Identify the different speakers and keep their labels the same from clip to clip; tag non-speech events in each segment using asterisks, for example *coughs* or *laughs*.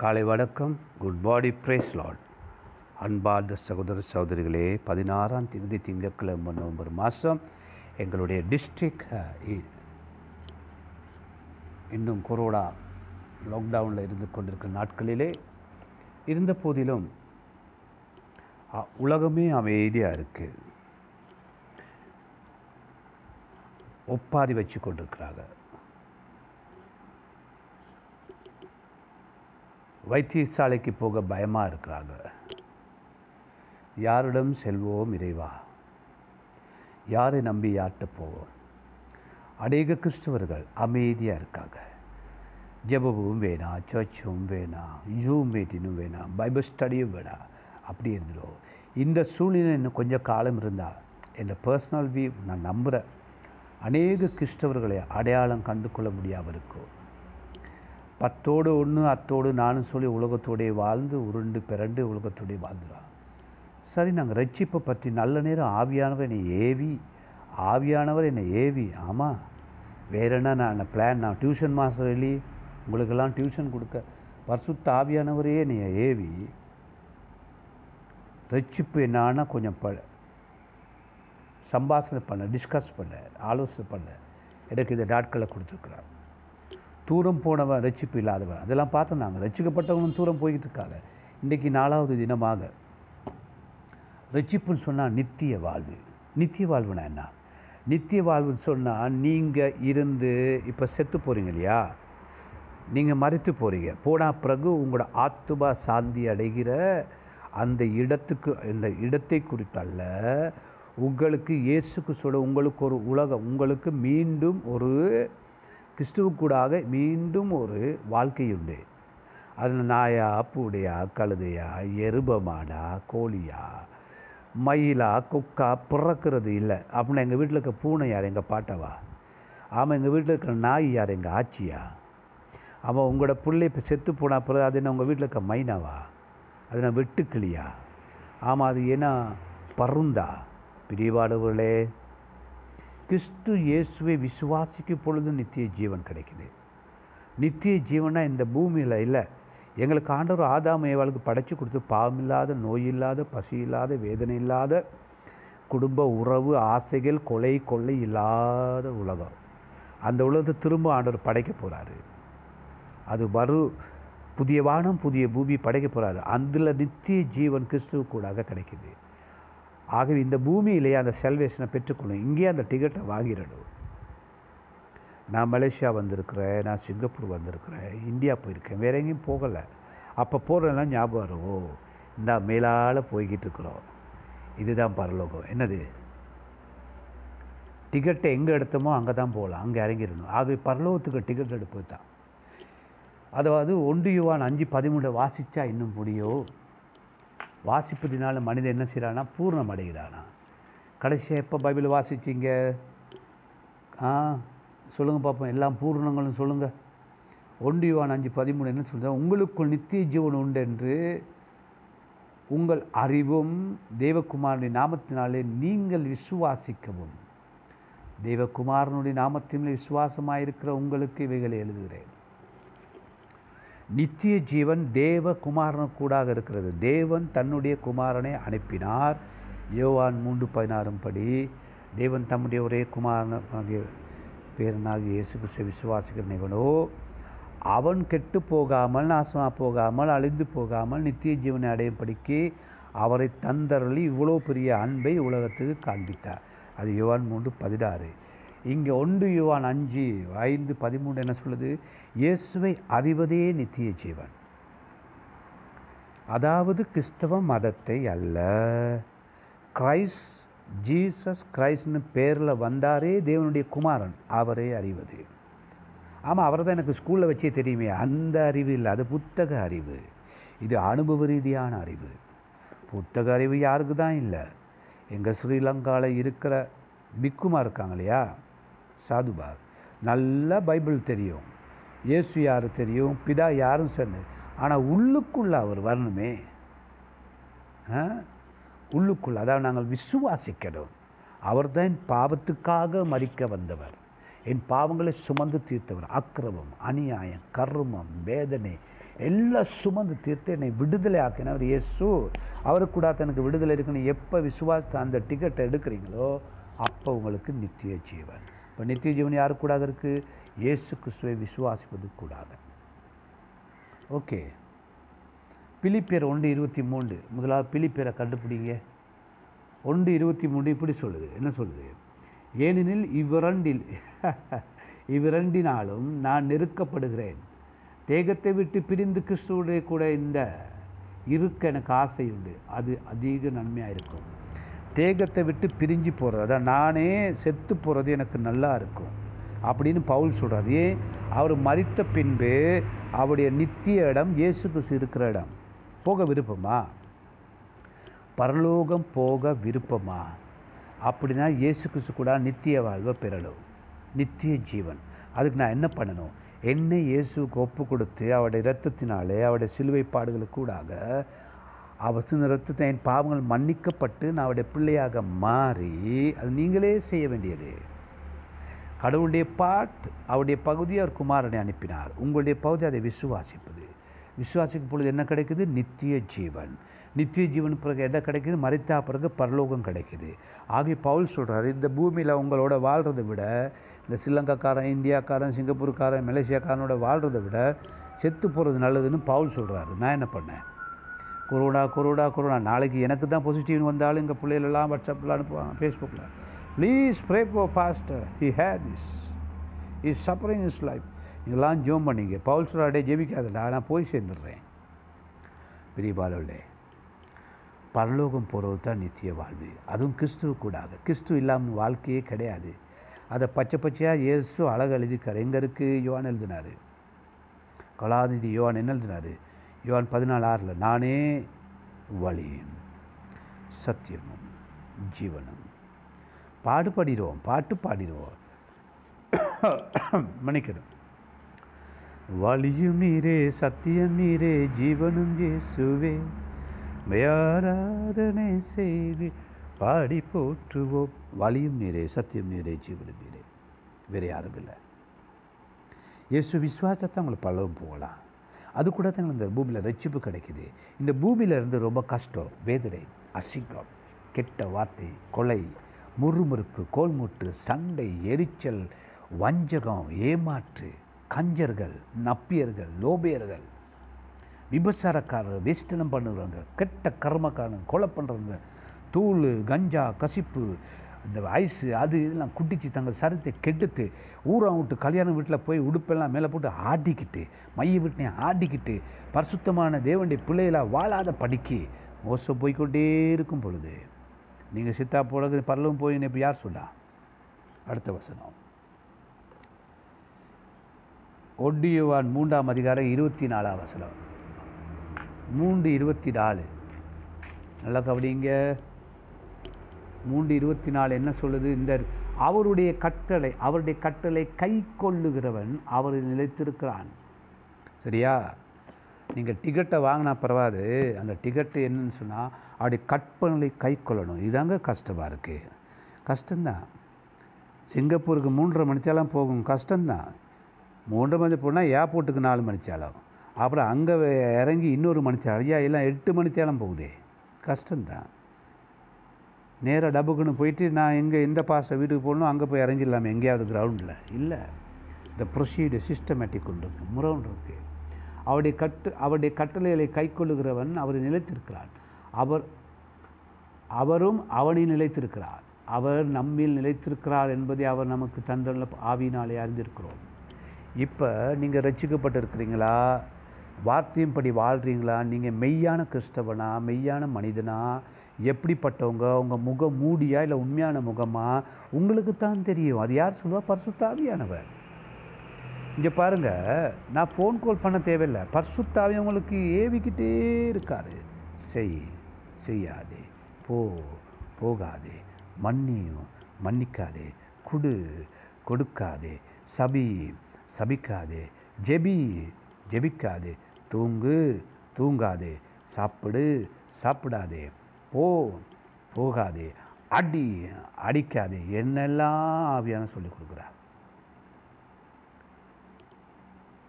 Speaker 1: காலை வணக்கம். Good body brace Lord அன்பார்ந்த சகோதர சகோதரிகளே பதினாறாம் தேதி திங்கட்கிழமை நவம்பர் மாதம் எங்களுடைய டிஸ்ட்ரிக் இன்னும் கொரோனா லாக்டவுனில் இருந்து கொண்டிருக்கிற நாட்களிலே இருந்த போதிலும் உலகமே அமைதியாக இருக்குது ஒப்பாரி வச்சு கொண்டிருக்கிறாங்க. வைத்தியசாலைக்கு போக பயமாக இருக்கிறாங்க. யாரிடம் செல்வோம் இறைவா? யாரை நம்பி யார்கிட்ட போவோம்? அநேக கிறிஸ்தவர்கள் அமைதியாக இருக்காங்க. ஜெபமும் வேணாம் சர்ச்சும் வேணாம் ஜூம் மீட்டிங்கும் வேணாம் பைபிள் ஸ்டடியும் வேணாம் அப்படி இருந்துடும் இந்த சூழ்நிலை இன்னும் கொஞ்சம் காலம் இருந்தால் என் பர்சனல் வியூ நான் நம்புகிறேன் அநேக கிறிஸ்தவர்களை அடையாளம் கண்டு கொள்ள முடியாமல் இருக்கும். பத்தோடு ஒன்று அத்தோடு நானும் சொல்லி உலகத்தோடைய வாழ்ந்து உருண்டு பிறண்டு உலகத்தோடைய வாழ்ந்துடுறான் சரி நாங்கள் ரட்சிப்பை பற்றி நல்ல நேரம் ஆவியானவர் என்னை ஏவி ஆவியானவர் என்னை ஏவி ஆமாம் வேற என்ன நான் பிளான் நான் டியூஷன் மாஸ்டர் எழுதி உங்களுக்கெல்லாம் டியூஷன் கொடுக்க. பரிசுத்த ஆவியானவரே நீ ஏவி ரட்சிப்பு என்னான்னா கொஞ்சம் ப சம்பாஷணை பண்ண டிஸ்கஸ் பண்ண ஆலோசனை பண்ண. எனக்கு இந்த நாட்களை கொடுத்துருக்குறாரு. தூரம் போனவன் ரட்சிப்பு இல்லாதவன் அதெல்லாம் பார்த்தோம் நாங்கள் ரட்சிக்கப்பட்டவங்களும் தூரம் போய்கிட்டு இருக்காங்க. இன்றைக்கி நாலாவது தினமாக ரட்சிப்புன்னு சொன்னால் நித்திய வாழ்வு. நித்திய வாழ்வுனா என்ன? நித்திய வாழ்வுன்னு சொன்னால் நீங்கள் இருந்து இப்போ செத்து போகிறீங்க இல்லையா? நீங்கள் மறைத்து போகிறீங்க போனால் பிறகு உங்களோட ஆத்துமா சாந்தி அடைகிற அந்த இடத்துக்கு இந்த இடத்தை குறித்தல்ல உங்களுக்கு இயேசுக்கு சொல்ல உங்களுக்கு ஒரு உலகம் உங்களுக்கு மீண்டும் ஒரு கிறிஸ்துவுக்கூடாக மீண்டும் ஒரு வாழ்க்கை உண்டு அதில் நாயா பூடையா கழுதையா எருபமாடா கோழியா மயிலா கொக்கா பிறக்கிறது இல்லை. அப்படின்னா எங்கள் வீட்டில் இருக்க பூனை யார் எங்கள் பாட்டவா? ஆமாம் எங்கள் வீட்டில் இருக்கிற நாய் யார் எங்கள் ஆச்சியா? ஆமாம் உங்களோட பிள்ளை இப்போ செத்து போனால் பிறகு அது என்ன உங்கள் வீட்டில் இருக்க மைனாவா? அது நான் வெட்டுக்கிளியா? ஆமாம் அது ஏன்னா பருந்தா? பிரிவாடுகளே கிறிஸ்து இயேசுவை விசுவாசிக்கும் பொழுது நித்திய ஜீவன் கிடைக்குது. நித்திய ஜீவனா இந்த பூமியில் இல்லை. எங்களுக்கு ஆண்டவர் ஆதாம் ஏவாளுக்கு படைத்து கொடுத்து பாவமில்லாத நோய் இல்லாத பசி இல்லாத வேதனை இல்லாத குடும்ப உறவு ஆசைகள் கொலை கொள்ளை இல்லாத உலகம். அந்த உலகத்தை திரும்ப ஆண்டவர் படைக்க போகிறாரு அது வரு புதிய வானம் புதிய பூமி படைக்க போகிறாரு அதில் நித்திய ஜீவன் கிறிஸ்துவ கூடாக கிடைக்குது. ஆகவே இந்த பூமியிலேயே அந்த செல்வேஷனை பெற்றுக்கொள்ளும். இங்கேயே அந்த டிக்கெட்டை வாங்கிடணும் நான் மலேசியா வந்திருக்கிறேன் நான் சிங்கப்பூர் வந்திருக்கிறேன் இந்தியா போயிருக்கேன் வேற எங்கேயும் போகலை. அப்போ போகிறதெல்லாம் ஞாபகம் வரும்? ஓ இந்த மேலால் போய்கிட்டு இருக்கிறோம். இதுதான் பரலோகம். என்னது? டிக்கெட்டை எங்கே எடுத்தோமோ அங்கே தான் போகலாம். அங்கே இறங்கிடணும். ஆகவே பரலோகத்துக்கு டிக்கெட் எடுப்பது தான் அதாவது ஒன்று யுவான் அஞ்சு பதிமூணு வாசித்தா இன்னும் முடியும்? வாசிப்பதினால் மனிதன் என்ன செய்கிறானா? பூர்ணம் அடைகிறானா கடைசியாக எப்போ பைபிள் வாசிச்சிங்க? ஆ சொல்லுங்கள் பார்ப்போம். எல்லாம் பூர்ணங்களும் சொல்லுங்கள் ஒன்று யுவான் அஞ்சு பதிமூணு என்ன சொல்லுங்கள் உங்களுக்குள் நித்திய ஜீவன் உண்டு என்று உங்கள் அறிவும் தேவகுமாரனுடைய நாமத்தினாலே நீங்கள் விசுவாசிக்கவும். தேவகுமாரனுடைய விசுவாசமாக இருக்கிற உங்களுக்கு இவைகளை எழுதுகிறேன். நித்திய ஜீவன் தேவ குமாரனுக்கூடாக இருக்கிறது. தேவன் தன்னுடைய குமாரனை அனுப்பினார். யோவான் மூன்று பதினாறும் படி தேவன் தம்முடைய ஒரே குமாரனாகிய பேரனாகிய இயேசு கிறிஸ்துவை விசுவாசிக்கிறன் இவனோ அவன் கெட்டு போகாமல் நாசமாக போகாமல் அழிந்து போகாமல் நித்திய ஜீவனை அடையும்படிக்கு அவரை தந்தரளி இவ்வளோ பெரிய அன்பை உலகத்துக்கு காண்பித்தார். அது யுவான் மூன்று பதினாறு. இங்கே ஒன்று யுவான் அஞ்சு ஐந்து பதிமூணு என்ன சொல்லுது? இயேசுவை அறிவதே நித்திய ஜீவன். அதாவது கிறிஸ்தவ மதத்தை அல்ல. கிரைஸ் ஜீசஸ் கிரைஸ்ட்னு பேரில் வந்தாரே தேவனுடைய குமாரன். அவரே அறிவது. ஆமாம் அவரை தான் எனக்கு ஸ்கூலில் வச்சே தெரியுமே. அந்த அறிவு இல்லை. அது புத்தக அறிவு. இது அனுபவ ரீதியான அறிவு. புத்தக அறிவு யாருக்கு தான் இல்லை? எங்கள் ஸ்ரீலங்காவில் இருக்கிற பிக்குமா இருக்காங்க இல்லையா? சாதுபார். நல்லா பைபிள் தெரியும். இயேசு யார் தெரியும்? பிதா யாரும் சொன்னது ஆனால் உள்ளுக்குள்ளே அவர் வரணுமே. ஆ? உள்ளுக்குள்ள அதாவது நாங்கள் விசுவாசிக்கிறோம். அவர்தான் என் பாவத்துக்காக மறிக்க வந்தவர். என் பாவங்களை சுமந்து தீர்த்தவர். அக்கிரமம் அநியாயம் கர்மம் வேதனை எல்லாம் சுமந்து தீர்த்து என்னை விடுதலை ஆக்கினவர் இயேசு. அவருக்கு கூட தனக்கு விடுதலை இருக்குன்னு எப்போ விசுவாசத்தை அந்த டிக்கெட்டை எடுக்கிறீங்களோ அப்போ உங்களுக்கு நித்திய ஜீவன். இப்போ நித்திய ஜீவன் யாருக்கு கூடாக இருக்குது இயேசு கிறிஸ்துவை விசுவாசிப்பது கூடாக ஓகே. பிலிப்பியர் ஒன்று இருபத்தி மூன்று. முதலாவது பிலிப்பியரை கண்டுபிடிங்க. ஒன்று இருபத்தி மூன்று இப்படி சொல்லுது. என்ன சொல்லுது? ஏனெனில் இவ்விரண்டில் *laughs* இவ்விரண்டினாலும் நான் நெருக்கப்படுகிறேன். தேகத்தை விட்டு பிரிந்து கிறிஸ்துவுடைய கூட இந்த இருக்க எனக்கு ஆசை உண்டு அது அதிக நன்மையாக இருக்கும். தேகத்தை விட்டு பிரிஞ்சு போகிறது அதான் நானே செத்து போகிறது எனக்கு நல்லா இருக்கும் அப்படின்னு பவுல் சொல்கிறார் ஏன்? அவர் மறித்த பின்பு அவருடைய நித்திய இடம் இயேசு கிறிஸ்து இருக்கிற இடம். போக விருப்பமா? பரலோகம் போக விருப்பமா? அப்படின்னா இயேசு கிறிஸ்து கூட நித்திய வாழ்வை பெறணும். நித்திய ஜீவன். அதுக்கு நான் என்ன பண்ணணும்? என்னை இயேசுக்கு ஒப்பு கொடுத்து அவருடைய இரத்தத்தினாலே அவருடைய சிலுவை பாடுகளுக்கு கூடாக அவர் சின்ன ரத்தத்தை என் பாவங்கள் மன்னிக்கப்பட்டு நான் அவருடைய பிள்ளையாக மாறி அது நீங்களே செய்ய வேண்டியது. கடவுளுடைய பாட் அவருடைய பகுதி அவர் குமாரனை அனுப்பினார். உங்களுடைய பகுதி அதை விசுவாசிப்பது. விசுவாசிக்கும் பொழுது என்ன கிடைக்குது? நித்திய ஜீவன். நித்திய ஜீவன் பிறகு என்ன கிடைக்குது? மறைத்தா பிறகு பரலோகம் கிடைக்குது. ஆகிய பவுல் சொல்கிறார் இந்த பூமியில் உங்களோட வாழ்கிறத விட இந்த ஸ்ரீலங்காக்காரன் இந்தியாக்காரன் சிங்கப்பூர்காரன் மலேசியாக்காரனோட வாழ்கிறத விட செத்து போகிறது நல்லதுன்னு பவுல் சொல்கிறாரு நான் என்ன பண்ணேன்? கொரோனா கொரோனா கொரோனா நாளைக்கு எனக்கு தான் பாசிட்டிவ்னு வந்தாலும் எங்கள் பிள்ளைகளெல்லாம் வாட்ஸ்அப்பில் அனுப்புவாங்க ஃபேஸ்புக்கில் please pray for pastor he had this is suffering is life இதெல்லாம் ஜோம் பண்ணிங்க. பவுல் சொல்கிறாடே ஜெபிக்காதடா. நான் போய் சேர்ந்துடுறேன். பெரிய பாலவில்லை பரலோகம் போகிறது தான் நித்திய வாழ்வு. அதுவும் கிறிஸ்துவ கூடாது கிறிஸ்துவ இல்லாமல் வாழ்க்கையே கிடையாது. அதை பச்சை பச்சையாக இயேசு அழகு எழுதிக்கார் எங்கே இருக்குது யோவான் எழுதினார். கலாநிதி யோவான் என்ன எழுதினார்? யோவான் பதினாலு ஆறில் நானே வழியும் சத்தியமும் ஜீவனும். பாடு பாடிடுவோம் பாட்டு பாடிடுவோம். *coughs* மன்னிக்கணும். வழியும் நீரே சத்தியம் நீரே ஜீவனும் இயேசுவே. ஆராதனை செய்து பாடி போற்றுவோம். வழியும் நீரே சத்தியம் நீரே ஜீவனும் நீரே. வேறு யாரும் இல்லை. இயேசு விஸ்வாசத்தை அவங்களை பழவும் போகலாம் அது கூட தான் இந்த பூமியில் ரட்சிப்பு கிடைக்குது. இந்த பூமியில் இருந்து ரொம்ப கஷ்டம் வேதனை அசிங்கம் கெட்ட வார்த்தை கொலை முறுமுறுப்பு கோல்முட்டு சண்டை எரிச்சல் வஞ்சகம் ஏமாற்று கஞ்சர்கள் நப்பியர்கள் லோபியர்கள் விபசாரக்காரர் வேஸ்டனம் பண்ணுறவங்க கெட்ட கர்மக்காரன் கொலை பண்ணுறவங்க தூள் கஞ்சா கசிப்பு இந்த ஐஸு அது இதெல்லாம் குட்டிச்சு தங்கள் சரத்தை கெடுத்து ஊரை விட்டு கல்யாணம் வீட்டில் போய் உடுப்பெல்லாம் மேலே போட்டு ஆடிக்கிட்டு மைய வீட்டினையும் ஆடிக்கிட்டு பரிசுத்தமான தேவனுடைய பிள்ளைகளாக வாழாத படிக்கி மோசம் போய்க்கொண்டே இருக்கும் பொழுது நீங்கள் சித்தா போல பரலவும் போய் இப்போ யார் சொல்லா அடுத்த வசனம். ஒட்டியுவான் மூன்றாம் அதிகாரம் இருபத்தி நாலாம் வசனம். மூன்று இருபத்தி நாலு. நல்லா கவனிங்க. மூன்று இருபத்தி நாலு என்ன சொல்லுது? இந்த அவருடைய கட்டளை அவருடைய கட்டளை கை கொள்ளுகிறவன் அவரில் நிலைத்திருக்கிறான். சரியா? நீங்கள் டிக்கெட்டை வாங்கினா பரவாது. அந்த டிக்கெட்டு என்னன்னு சொன்னால் அவருடைய கற்பனை கை கொள்ளணும். இதாங்க கஷ்டமாக இருக்குது கஷ்டந்தான் சிங்கப்பூருக்கு மூன்றரை மணிச்சாலாம் போகும். கஷ்டந்தான் மூன்றரை மணி போனால் ஏர்போர்ட்டுக்கு நாலு மணிச்சாலம். அப்புறம் அங்கே இறங்கி இன்னொரு மணிச்சாலம். ஐயா எல்லாம் எட்டு மணிச்சாலம் போகுதே. கஷ்டம்தான். நேராக டபுக்குன்னு போயிட்டு நான் எங்கே எந்த பாச வீட்டுக்கு போகணும் அங்கே போய் இறங்கிடலாமே எங்கேயாவது கிரவுண்டில் இல்லை. இந்த ப்ரொசீடு சிஸ்டமேட்டிக் ஒன்று இருக்குது முறை ஒன்று இருக்குது அவருடைய கட்டு அவருடைய கட்டளைகளை கைக்கொள்ளுகிறவன் அவர் நிலைத்திருக்கிறான். அவர் அவரும் அவனில் நிலைத்திருக்கிறார். அவர் நம்மில் நிலைத்திருக்கிறார் என்பதை அவர் நமக்கு தந்துள்ள ஆவியினாலே அறிந்திருக்கிறோம். இப்போ நீங்கள் ரட்சிக்கப்பட்டிருக்கிறீங்களா? வார்த்தையும் படி வாழ்கிறீங்களா நீங்கள் மெய்யான கிறிஸ்தவனா? மெய்யான மனிதனா? எப்படிப்பட்டவங்க உங்கள் முகம் மூடியா இல்லை உண்மையான முகமா? உங்களுக்கு தான் தெரியும். அது யார் சொல்லுவா? பரிசுத்தாவியானவர். இங்கே பாருங்கள் நான் ஃபோன் கால் பண்ண தேவையில்லை. பர்சுத்தாவி உங்களுக்கு ஏவிக்கிட்டே இருக்காரு. செய் செய்யாதே. போ போகாதே. மன்னியும் மன்னிக்காதே. குடு கொடுக்காதே. சபி சபிக்காதே. ஜெபி ஜெபிக்காதே. தூங்கு தூங்காதே. சாப்பிடு சாப்பிடாதே. போ போகாதே அடி அடிக்காதே என்னெல்லாம் ஆவியான சொல்லிக் கொடுக்குறார்.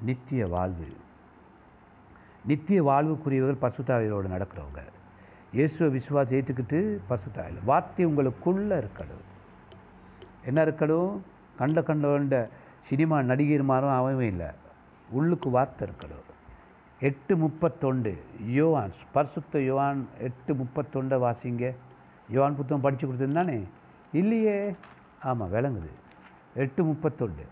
Speaker 1: நித்திய வாழ்வு. நித்திய வாழ்வுக்குரியவர்கள் பசுத்தாவியோடு நடக்கிறவங்க. இயேசுவை விசுவாசம் ஏற்றுக்கிட்டு பசுத்தாவில் வார்த்தை உங்களுக்குள்ளே இருக்கணும். என்ன இருக்கணும்? கண்ட கண்ட சினிமா நடிகர் மாறும் அவன் இல்லை. உள்ளுக்கு வார்த்தை இருக்கணும். எட்டு முப்பத்தொண்டு யோவான் பரிசுத்த யோவான் எட்டு முப்பத்தொண்டை வாசிங்க. யோவான் புத்தகம் படித்து கொடுத்துருந்தானே இல்லையே. ஆமாம் விளங்குது. எட்டு முப்பத்தொண்டு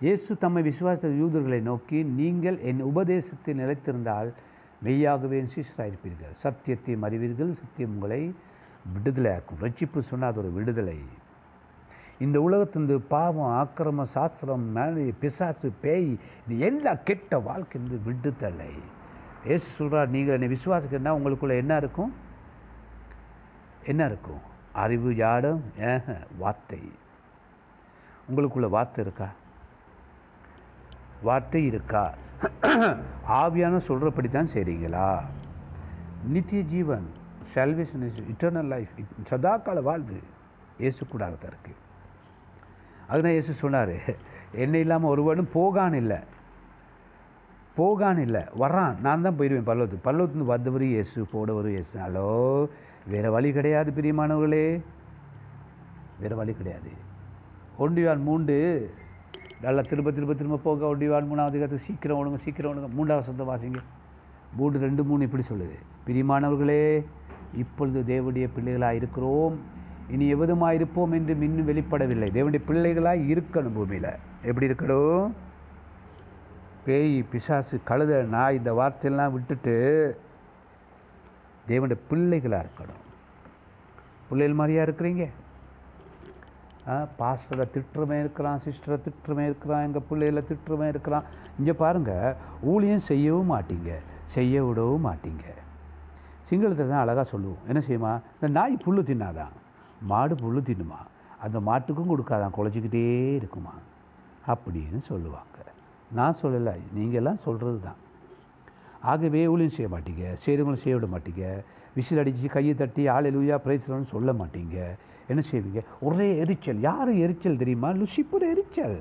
Speaker 1: இயேசு தம்மை விசுவாச யூதர்களை நோக்கி நீங்கள் என் உபதேசத்தில் நிலைத்திருந்தால் மெய்யாகவே என் சிஷ்யராயிருப்பீர்கள் சத்தியத்தையும் அறிவீர்கள். சத்தியம் உங்களை விடுதலையாக்கும். ரட்சிப்பு சொன்னால் அது ஒரு விடுதலை. இந்த உலகத்திலிருந்து பாவம் ஆக்கிரம சாஸ்திரம் மேலே பிசாசு பேய் இது எல்லா கெட்ட வாழ்க்கையிலிருந்து விடுதலை. ஏசு சொல்கிறார் நீங்கள் என்னை விசுவாசிக்கிறனா உங்களுக்குள்ள என்ன இருக்கும்? என்ன இருக்கும்? அறிவு யாடும்? ஏக வார்த்தை. உங்களுக்குள்ள வார்த்தை இருக்கா? வார்த்தை இருக்கா? ஆவியான சொல்கிறபடி தான் செய்கிறீங்களா நித்திய ஜீவன் சால்வேஷன் இஸ் இட்டர்னல் லைஃப் சதாக்கால வாழ்வு இயேசு தான் இருக்குது அதுதான் இயேசு சொன்னார் என்ன இல்லாமல் ஒருவனும் போகான் இல்லை. போகான் இல்லை. வர்றான். நான் தான் போயிடுவேன் பல்லவத்து பல்லவத்துலேருந்து வந்தவரும் இயேசு போடவரும் இயேசு. ஹலோ? வேறு வழி கிடையாது பிரியமானவர்களே. வேறு வழி கிடையாது. ஒண்டிவான் மூண்டு நல்லா திரும்ப திரும்ப திரும்ப போக ஒண்டிவான் மூணாவது கற்று சீக்கிரம் ஒழுங்க சீக்கிரம் ஒழுங்க. மூன்றாவது சொந்த வாசிங்க. மூன்று ரெண்டு மூணு இப்படி சொல்லுது. பிரியமானவர்களே இப்பொழுது தேவடைய பிள்ளைகளாக இருக்கிறோம் இனி எவதுமாக இருப்போம் என்று இன்னும் வெளிப்படவில்லை. தேவனுடைய பிள்ளைகளாக இருக்கணும் பூமியில். எப்படி இருக்கணும்? பேய் பிசாசு கழுத நாய் இந்த வார்த்தையெல்லாம் விட்டுட்டு தேவனுடைய பிள்ளைகளாக இருக்கணும். பிள்ளைகள் மாதிரியா இருக்கிறீங்க? பாஸ்டரை திட்டுறமே இருக்கிறான் சிஸ்டரை திட்டுறமே இருக்கிறான் எங்கள் பிள்ளைகளை திட்டுறமே இருக்கிறான். இங்கே பாருங்கள் ஊழியம் செய்யவும் மாட்டீங்க செய்ய விடவும் மாட்டீங்க. சிங்களத்தை தான் அழகாக சொல்லுவோம். என்ன செய்யுமா? இந்த நாய் புல் தின்னாதான். மாடு புல் தின்னுமா? அந்த மாட்டுக்கும் கொடுக்காதான் குலைச்சிக்கிட்டே இருக்குமா? அப்படின்னு சொல்லுவாங்க. நான் சொல்லலை நீங்கள்லாம் சொல்கிறது தான் ஆகவே ஊழியம் செய்ய மாட்டீங்க செய்கிறவங்களும் செய்ய விட மாட்டீங்க விசில் அடித்து கையை தட்டி ஆளை லூயா பிரைஸ்லன்னு சொல்ல மாட்டீங்க. என்ன செய்வீங்க? ஒரே எரிச்சல். யார் எரிச்சல் தெரியுமா? லுசிப்பர் எரிச்சல்.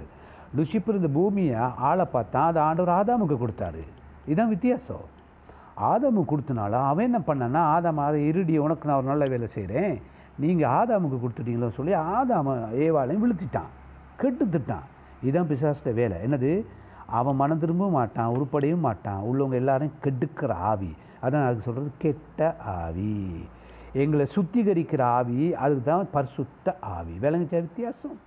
Speaker 1: லுசிப்பர் இந்த பூமியை ஆளை பார்த்தா அதை ஆண்டவர் ஆதாமுக்கு கொடுத்தாரு. இதுதான் வித்தியாசம். ஆதாமுக்கு கொடுத்தனால அவன் என்ன பண்ணான்னா ஆதாம் அதை இருடி உனக்கு நான் ஒரு நல்ல வேலை செய்கிறேன் நீங்கள் ஆதாமுக்கு கொடுத்துட்டீங்களோ சொல்லி ஆதாம ஏவாளையும் விழுத்திட்டான். கெட்டு திட்டான் இதுதான் பிசாசிட்ட வேலை. என்னது? அவன் மனம் திரும்ப மாட்டான் உருப்படையும் மாட்டான். உள்ளவங்க எல்லாரையும் கெடுக்கிற ஆவி. அதான் அதுக்கு சொல்கிறது கெட்ட ஆவி. எங்களை சுத்திகரிக்கிற ஆவி அதுக்கு தான் பரிசுத்த ஆவி. விளங்குச்சா வித்தியாசம்?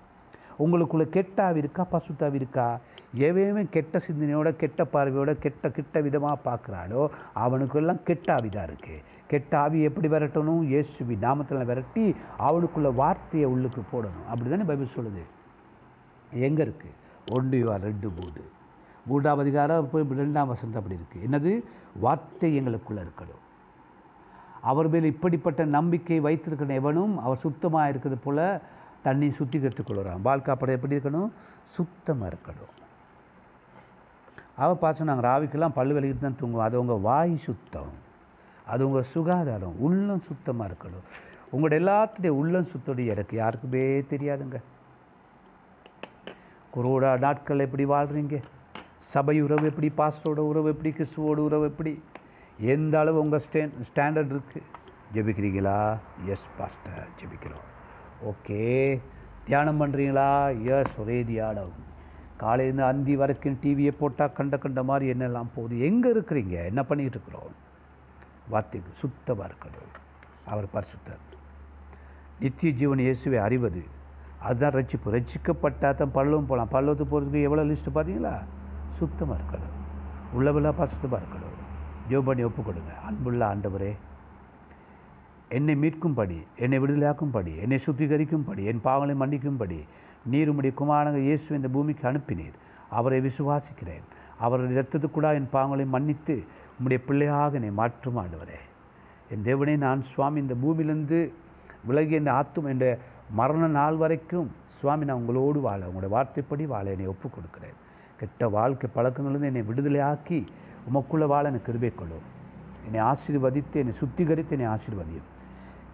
Speaker 1: உங்களுக்குள்ளே கெட்ட ஆவி இருக்கா? பசுத்தாவி இருக்கா? எவையுமே கெட்ட சிந்தனையோட கெட்ட பார்வையோட கெட்ட கிட்ட விதமாக பார்க்குறாளோ அவனுக்கெல்லாம் கெட்ட ஆவி தான் இருக்குது கெட்ட ஆவி எப்படி விரட்டணும்? இயேசுவி நாமத்தில் விரட்டி அவனுக்குள்ள வார்த்தையை உள்ளுக்கு போடணும். அப்படி தானே பைபிள் சொல்லுது. எங்கே இருக்குது ஒன்று வா ரெண்டு மூடு மூன்றாம் அதிகாரம் ரெண்டாம் வசந்தம் அப்படி இருக்குது என்னது? வார்த்தை எங்களுக்குள்ளே இருக்கணும். அவர் மேல் இப்படிப்பட்ட நம்பிக்கை வைத்திருக்கிற எவனும் அவர் சுத்தமாக இருக்கிறது போல் தண்ணி சுத்திகரித்து கொள்கிறான் வாழ்க்காப்படம் எப்படி இருக்கணும்? சுத்தமாக இருக்கணும். அவள் பார்த்து நாங்கள் ராவிக்கெல்லாம் பல்லு விலகிட்டு தான் தூங்குவோம் அது உங்கள் வாய் சுத்தம். அது உங்கள் சுகாதாரம் உள்ளம் சுத்தமாக இருக்கணும். உங்களோட எல்லாத்துடைய உள்ளம் சுத்தோடைய எனக்கு. யாருக்குமே தெரியாதுங்க. குரோடா நாட்கள் எப்படி வாழ்கிறீங்க சபை உறவு எப்படி பாஸ்டரோட உறவு எப்படி கிறிஸ்துவோட உறவு எப்படி? எந்த அளவு உங்கள் ஸ்டே ஸ்டாண்டர்ட் இருக்குது ஜெபிக்கிறீங்களா? எஸ் பாஸ்டர் ஜெபிக்கிறோம். ஓகே. தியானம் பண்ணுறீங்களா எஸ் ஒரே தியானம். காலையிலேருந்து அந்தி வரைக்கும் டிவியை போட்டால் கண்ட கண்ட மாதிரி என்னெல்லாம் போகுது? எங்கே இருக்கிறீங்க? என்ன பண்ணிகிட்டு இருக்கிறோம்? வார்த்தைகள் சுத்தமாக இருக்கணும். அவர் பரிசுத்தர். நித்திய ஜீவன் இயேசுவை அறிவது அதுதான் ரட்சிப்பு. ரட்சிக்கப்பட்டால் தான் பல்லவம் போகலாம் பல்லவத்துக்கு போகிறதுக்கு எவ்வளோ லிஸ்ட்டு பார்த்தீங்களா? சுத்தமாக இருக்கணும். உள்ளவெல்லாம் பரிசுத்தமாக இருக்கணும். ஜோ பண்ணி ஒப்பு கொடுங்க. அன்புள்ள ஆண்டவரே என்னை மீட்கும்படி என்னை விடுதலையாக்கும்படி என்னை சுத்திகரிக்கும்படி என் பாவங்களை மன்னிக்கும்படி நீர் உம்முடைய குமாரங்க இயேசு இந்த பூமிக்கு அனுப்பினீர். அவரை விசுவாசிக்கிறேன். அவரது இரத்தத்துக்குடா என் பாவங்களை மன்னித்து உம்முடைய பிள்ளையாக என்னை மாற்றும் ஆண்டவரே. என் தேவனே நான் சுவாமி இந்த பூமியிலிருந்து விலகி என் ஆத்தும் என்ற மரண நாள் வரைக்கும் சுவாமி நான் உங்களோடு வாழ உங்களுடைய வார்த்தைப்படி வாழ என்னை ஒப்புக் கொடுக்கிறேன் கெட்ட வாழ்க்கை பழக்கங்களிலிருந்து என்னை விடுதலையாக்கி உமக்குள்ள வாழ எனக்கு கிருபை கொள்ளும் என்னை ஆசீர்வதித்து என்னை சுத்திகரித்து என்னை ஆசீர்வதியும்.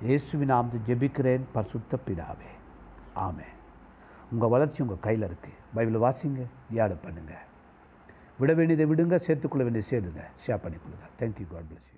Speaker 1: இயேசுவின் நாமத்தை ஜெபிக்கிறேன் பரிசுத்த பிதாவே. ஆமே உங்கள் வளர்ச்சி உங்கள் கையில் இருக்குது பைபிளை வாசிங்க தியானம் பண்ணுங்கள் விட வேண்டியதை விடுங்க சேர்த்துக்கொள்ள வேண்டியதை சேருங்க ஷேர் பண்ணிக்கொள்ளுங்க. Thank you God bless you